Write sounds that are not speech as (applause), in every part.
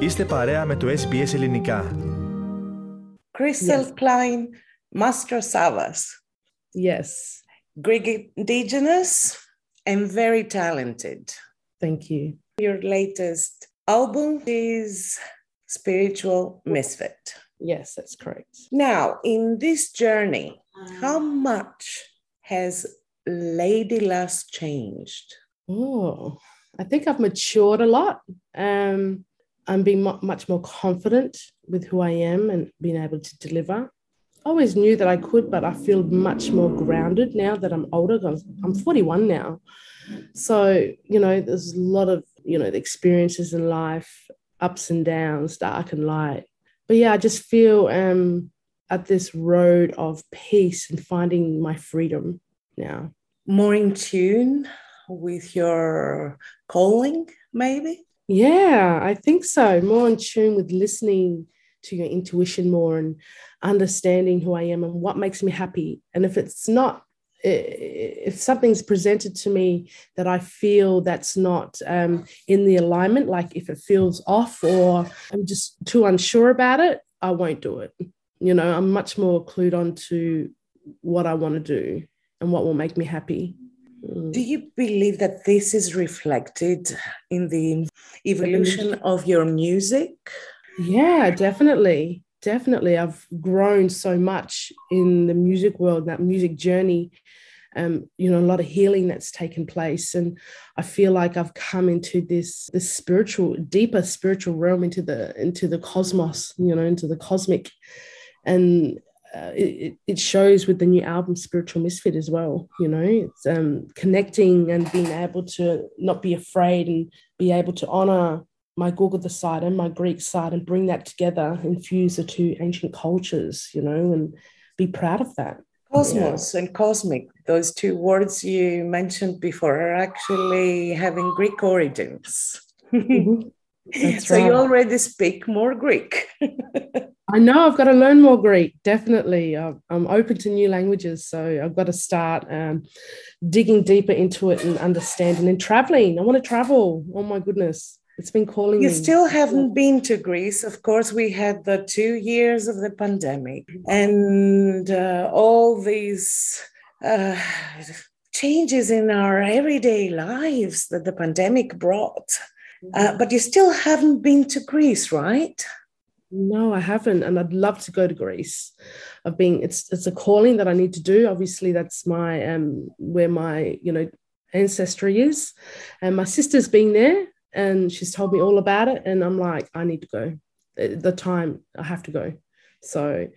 Είστε παρέα με το SBS Ελληνικά. Crystal yes. Clyne, Master Savas. Yes. Greek indigenous and very talented. Thank you. Your latest album is Spiritual Misfit. Yes, that's correct. Now, in this journey, how much has Lady Lash changed? Oh, I think I've matured a lot. Um, I'm being mu- much more confident with who I am and being able to deliver. I always knew that I could, but I feel much more grounded now that I'm older. I'm, I'm 41 now. So, you know, there's a lot of, you know, the experiences in life, ups and downs, dark and light. But yeah, I just feel um, at this road of peace and finding my freedom now. More in tune with your calling, maybe? Yeah, I think so. More in tune with listening to your intuition more and understanding who I am and what makes me happy. And if it's not, if something's presented to me that I feel that's not um, in the alignment, like if it feels off or I'm just too unsure about it, I won't do it. You know, I'm much more clued on to what I want to do and what will make me happy. Do you believe that this is reflected in the evolution of your music? Yeah, definitely. Definitely. I've grown so much in the music world, that music journey. Um, you know, a lot of healing that's taken place. And I feel like I've come into this this spiritual, deeper spiritual realm into the into the cosmos, you know, into the cosmic. And uh, it, it- shows with the new album spiritual misfit as well you know it's um, connecting and being able to not be afraid and be able to honor my Google the side and my Greek side and bring that together, infuse the two ancient cultures, you know, and be proud of that. Cosmos and cosmic, those two words you mentioned before, are actually having Greek origins. (laughs) (laughs) That's so you already speak more Greek. (laughs) I know I've got to learn more Greek, definitely. I'm open to new languages, so I've got to start um, digging deeper into it and understanding and traveling. I want to travel. Oh my goodness, it's been calling me. You me. still haven't been to Greece. Of course, we had the two years of the pandemic and uh, all these uh, changes in our everyday lives that the pandemic brought. Uh, but you still haven't been to Greece, right? No, I haven't, and I'd love to go to Greece. I've been it's it's a calling that I need to do. Obviously, that's my um where my you know ancestry is, and my sister's been there, and she's told me all about it, and I'm like, I need to go. The time I have to go, so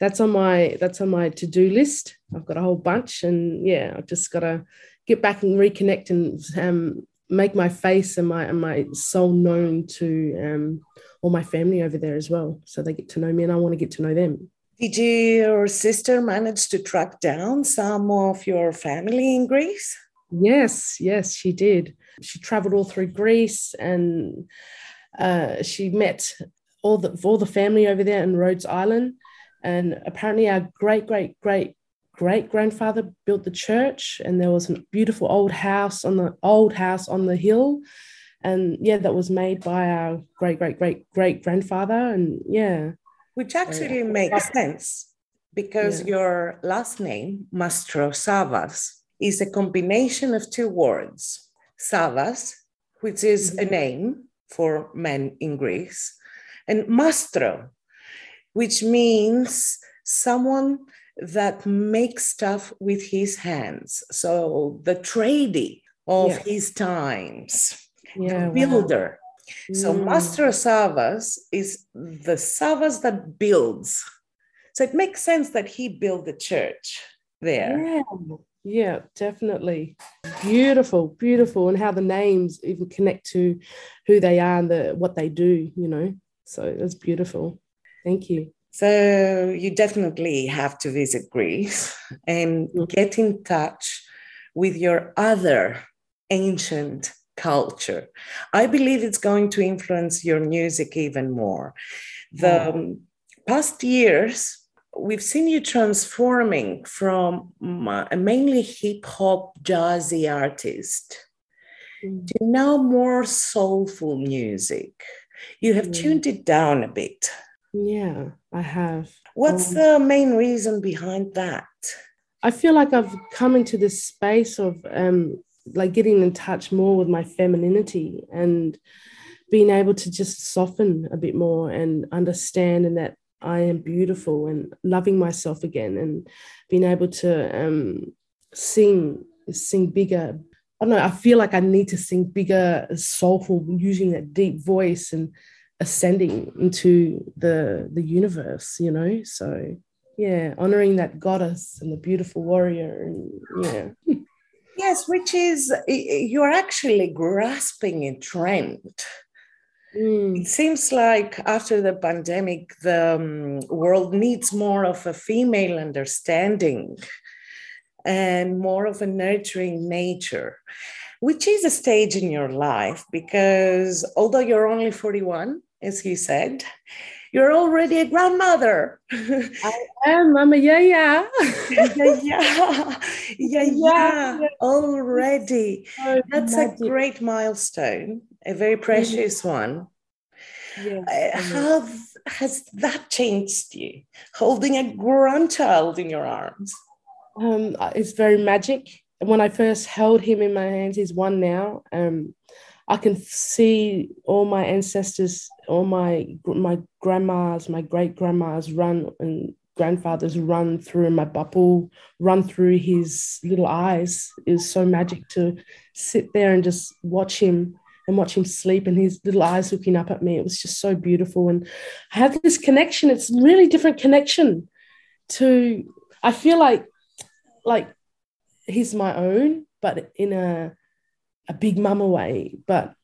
that's on my that's on my to do list. I've got a whole bunch, and yeah, I've just got to get back and reconnect and um, make my face and my and my soul known to um, all my family over there as well, so they get to know me, and I want to get to know them. Did your sister manage to track down some of your family in Greece? Yes, yes, she did. She traveled all through Greece, and uh, she met all the all the family over there in Rhodes Island. And apparently, our great great great great grandfather built the church, and there was a beautiful old house on the old house on the hill. And yeah, that was made by our great great great great grandfather. And yeah, Which actually makes sense because Yeah. your last name, Mastro Savas, is a combination of two words Savas, which is a Mhm. name for men in Greece, and Mastro, which means someone that makes stuff with his hands. So the tradie of Yeah. his times, yeah, the wow. builder. So Mm. Mastro Savas is the Savas that builds. So it makes sense that he built the church there. Yeah, yeah, definitely. Beautiful, beautiful, and how the names even connect to who they are and the what they do, you know. So that's beautiful. Thank you. So you definitely have to visit Greece and Mhm. get in touch with your other ancient culture. I believe it's going to influence your music even more. The um, past years, we've seen you transforming from mm, a mainly hip hop jazzy artist to now more soulful music. You have Mm. tuned it down a bit. Yeah, I have. What's Um, the main reason behind that? I feel like I've come into this space of um, like getting in touch more with my femininity and being able to just soften a bit more and understand and that I am beautiful and loving myself again and being able to um, sing, sing bigger. I don't know. I feel like I need to sing bigger, soulful, using that deep voice and ascending into the the universe. You know, so yeah, honoring that goddess and the beautiful warrior, and yeah, (laughs) Yes, which is you're actually grasping a trend. Mm, It seems like after the pandemic, the um, world needs more of a female understanding and more of a nurturing nature, which is a stage in your life because although you're only 41, as you said, you're already a grandmother. and Mama, (laughs) yeah, yeah. yeah, yeah, (laughs) yeah, yeah, Yeah. already. So That's a great milestone, a very precious one. Yes, Uh. How has that changed you? Holding a grandchild in your arms. Um, it's very magic. And when I first held him in my hands, he's one now. Um, I can see all my ancestors, all my my grandmas, my great grandmas run and grandfathers run through my bubble, run through his little eyes. It was so magic to sit there and just watch him and watch him sleep and his little eyes looking up at me. It was just so beautiful. And I have this connection. It's really different connection to I feel like like he's my own, but in a a big mama way, but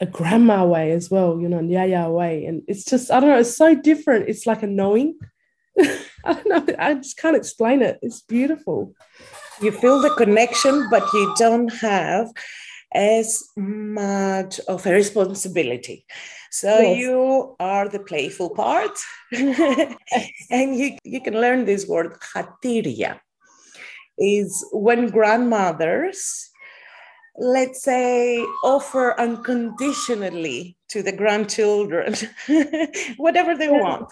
a grandma way as well, you know, and yaya way. And it's just, I don't know, it's so different. It's like a knowing. (laughs) I don't know, I just can't explain it. It's beautiful. You feel the connection, but you don't have as much of a responsibility. So Yes. you are the playful part, (laughs) and you, you can learn this word, hatiria, is when grandmothers, let's say, offer unconditionally to the grandchildren (laughs) whatever they want.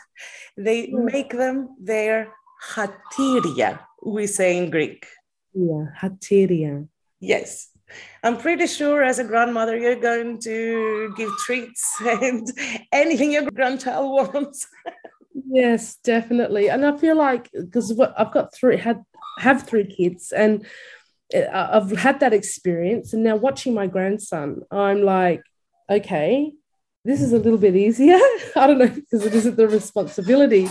They make them their hatiria, we say in Greek. Yeah, hatiria. Yes. I'm pretty sure as a grandmother, you're going to give treats (laughs) and anything your grandchild (laughs) wants. Yes, definitely. And I feel like because I've got three had have three kids and I've had that experience and now watching my grandson, I'm like, okay, this is a little bit easier. (laughs) I don't know because it isn't the responsibility,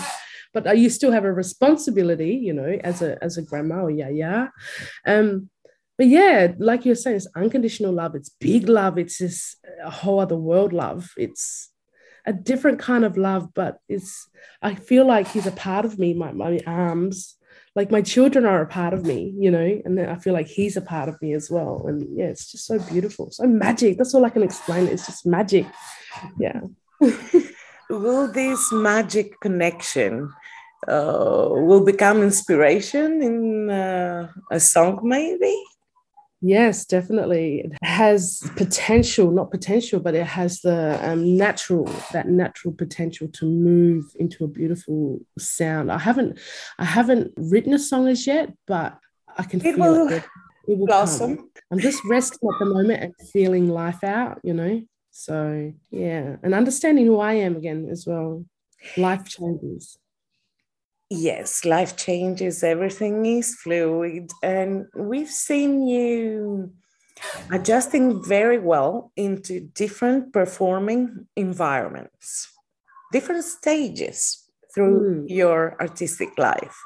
but uh, you still have a responsibility, you know, as a as a grandma or yeah, yeah. Um, but yeah, like you're saying, it's unconditional love. It's big love. It's a whole other world love. It's a different kind of love, but it's I feel like he's a part of me, my, my arms. Like my children are a part of me, you know, and I feel like he's a part of me as well. And yeah, it's just so beautiful, so magic. That's all I can explain. It's just magic. Yeah. (laughs) Will this magic connection uh, will become inspiration in uh, a song, maybe? Yes, definitely. It has potential, not potential, but it has the um, natural, that natural potential to move into a beautiful sound. I haven't, I haven't written a song as yet, but I can It feel will it. It will blossom. come. I'm just resting at the moment and feeling life out, you know. So yeah, and understanding who I am again as well. Life changes. Yes, life changes, everything is fluid. And we've seen you adjusting very well into different performing environments, different stages through Mm. your artistic life.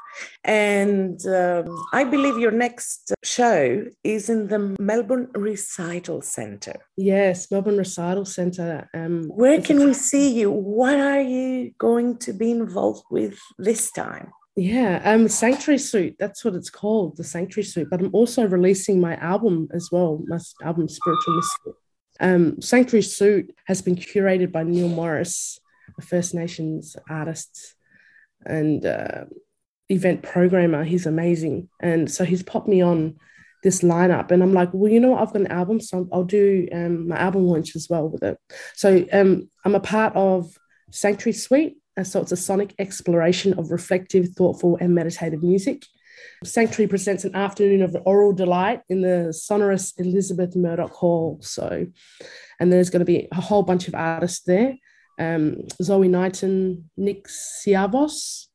And um, I believe your next show is in the Melbourne Recital Centre. Yes, Melbourne Recital Centre. Um, Where a can we see you? What are you going to be involved with this time? Yeah, um, Sanctuary Suite. That's what it's called, the Sanctuary Suite. But I'm also releasing my album as well, my album Spiritual Mystic. Um, Sanctuary Suite has been curated by Neil Morris, a First Nations artist and uh, event programmer. He's amazing, and so he's popped me on this lineup. And I'm like, well, you know what? I've got an album, so I'll do um, my album launch as well with it. So um, I'm a part of Sanctuary Suite. And so it's a sonic exploration of reflective, thoughtful, and meditative music. Sanctuary presents an afternoon of aural delight in the sonorous Elizabeth Murdoch Hall. So, and there's going to be a whole bunch of artists there. Um, Zoe Knighton, Nick Tsiavos,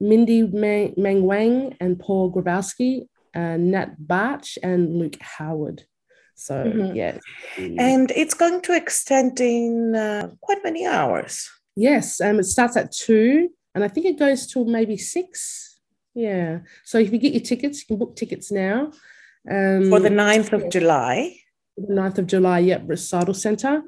Mindy Meng Wang, and Paul Grabowsky, uh, Nat Bartsch, and Luke Howard. So, mm-hmm. yeah. And it's going to extend in uh, quite many hours. Yes, um, it starts at two, and I think it goes till maybe six. Yeah. So if you get your tickets, you can book tickets now. Um, For the 9th of July. The 9th of July, yep, recital centre.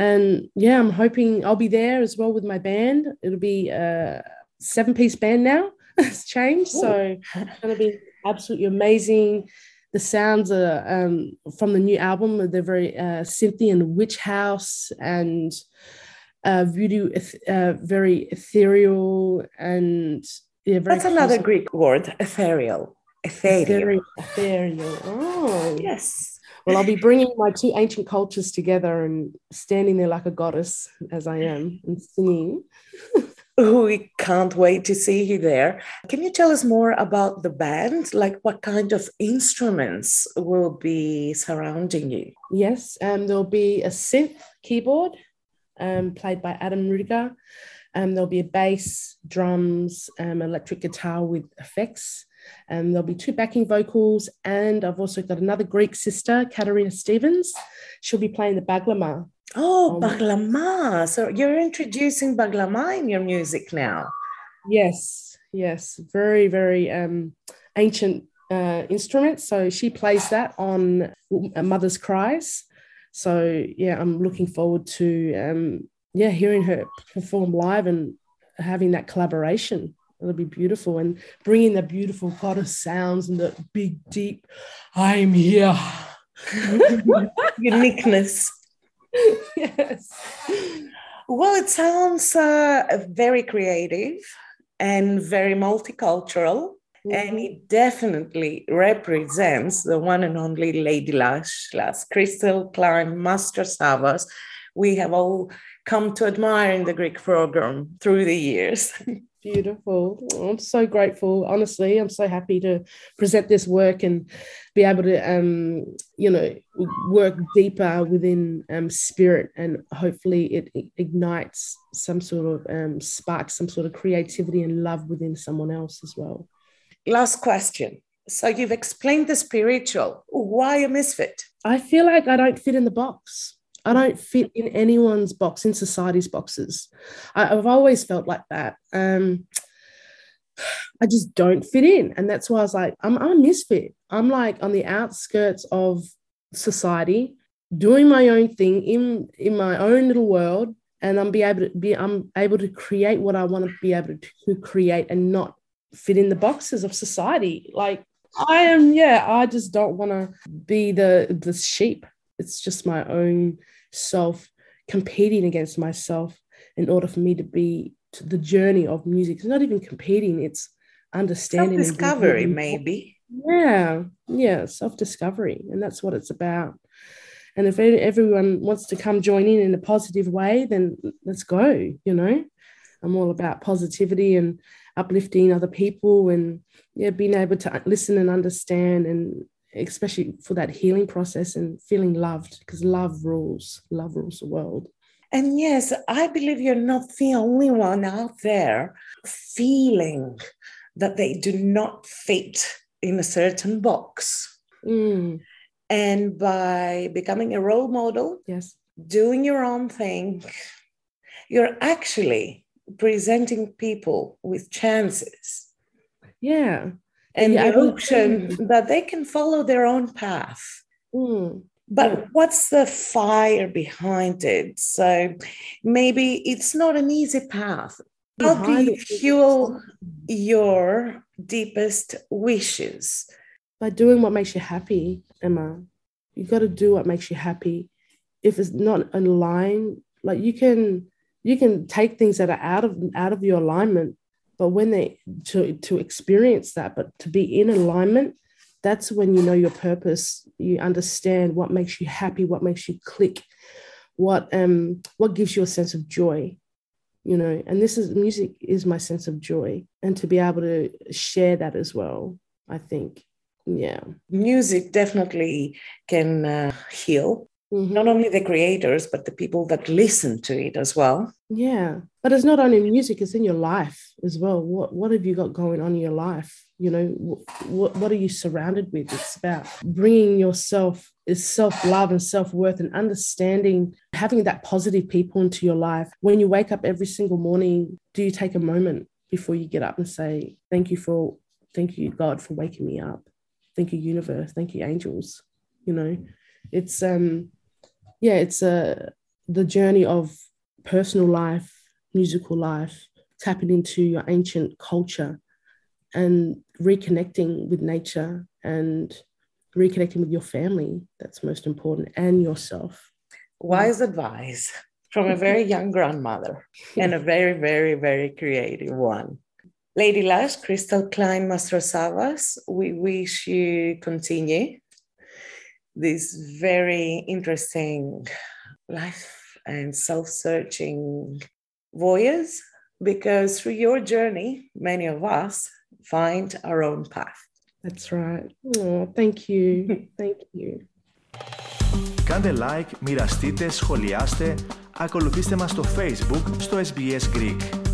And yeah, I'm hoping I'll be there as well with my band. It'll be a seven piece band now. (laughs) it's changed. Ooh. So it's going to be absolutely amazing. The sounds are um, from the new album. They're very uh, synthy and witch house and uh, voodoo, uh, very ethereal and yeah, That's another Greek word, ethereal. Ethereal. Ethereal. Oh, yes. Well, I'll be bringing my two ancient cultures together and standing there like a goddess as I am and singing. (laughs) we can't wait to see you there. Can you tell us more about the band? Like what kind of instruments will be surrounding you? Yes, um, there'll be a synth keyboard um, played by Adam Rudegeair. Um, there'll be a bass, drums, um, electric guitar with effects. Um, there'll be two backing vocals, and I've also got another Greek sister, Katerina Stevens. She'll be playing the baglama. Oh, um, baglama! So you're introducing baglama in your music now. Yes, yes, very, very um, ancient uh, instrument. So she plays that on Mother's Cries. So yeah, I'm looking forward to um, yeah hearing her perform live and having that collaboration. It'll be beautiful and bringing the beautiful goddess sounds and the big deep I'm here (laughs) uniqueness. yes. Well, it sounds uh, very creative and very multicultural. Mm-hmm. And it definitely represents the one and only Lady Lash, Las Crystal Clyne, Master Savas. We have all come to admire in the Greek program through the years. (laughs) Beautiful. I'm so grateful. Honestly, I'm so happy to present this work and be able to, um, you know, work deeper within um, spirit, and hopefully it, ignites some sort of um, spark, some sort of creativity and love within someone else as well. Last question. So you've explained the spiritual. Why a misfit? I feel like I don't fit in the box. I don't fit in anyone's box, in society's boxes. I, have always felt like that. Um, I just don't fit in. And that's why I was like, I'm, I'm a misfit. I'm like on the outskirts of society, doing my own thing in, in my own little world. And I'm be able to be I'm able to create what I want to be able to, to create and not fit in the boxes of society. Like I am, yeah, I just don't want to be the the sheep. It's just my own self competing against myself in order for me to be to the journey of music. It's not even competing, it's understanding. Self-discovery, maybe. Yeah, yeah, self-discovery. And that's what it's about. And if everyone wants to come join in in a positive way, then let's go, you know. I'm all about positivity and uplifting other people and yeah, being able to listen and understand and especially for that healing process and feeling loved because love rules love rules the world. And yes i believe you're not the only one out there feeling that they do not fit in a certain box. Mm. and by becoming a role model yes. doing your own thing you're actually presenting people with chances. Yeah and the option that they can follow their own path. Mm. But yeah. what's the fire behind it? So maybe it's not an easy path. How do you fuel your deepest wishes? By doing what makes you happy, Emma. You've got to do what makes you happy. If it's not in line, like you can you can take things that are out of out of your alignment but when they to to experience that but to be in alignment that's when you know your purpose. You understand what makes you happy, what makes you click, what um what gives you a sense of joy you know? And this is music is my sense of joy and to be able to share that as well i think. Yeah. Music definitely can uh, heal mm-hmm. not only the creators but the people that listen to it as well. Yeah but it's not only music it's in your life as well. What what have you got going on in your life? You know what what are you surrounded with? It's about bringing yourself is self-love and self-worth and understanding having that positive people into your life. When you wake up every single morning do you take a moment before you get up and say thank you for thank you god for waking me up. Thank you universe. Thank you angels. You know it's um yeah it's a the journey of personal life musical life tapping into your ancient culture and reconnecting with nature and reconnecting with your family that's most important and yourself. Wise advice from a very young (laughs) grandmother and a very very very creative one. Lady lash crystal clyne mastrosavas we wish you continue this very interesting life and self-searching voyage because through your journey many of us find our own path. That's right. Oh, thank you. (laughs) thank you. Κάντε like, μοιραστείτε, σχολιάστε, ακολουθήστε μας στο Facebook στο SBS Greek.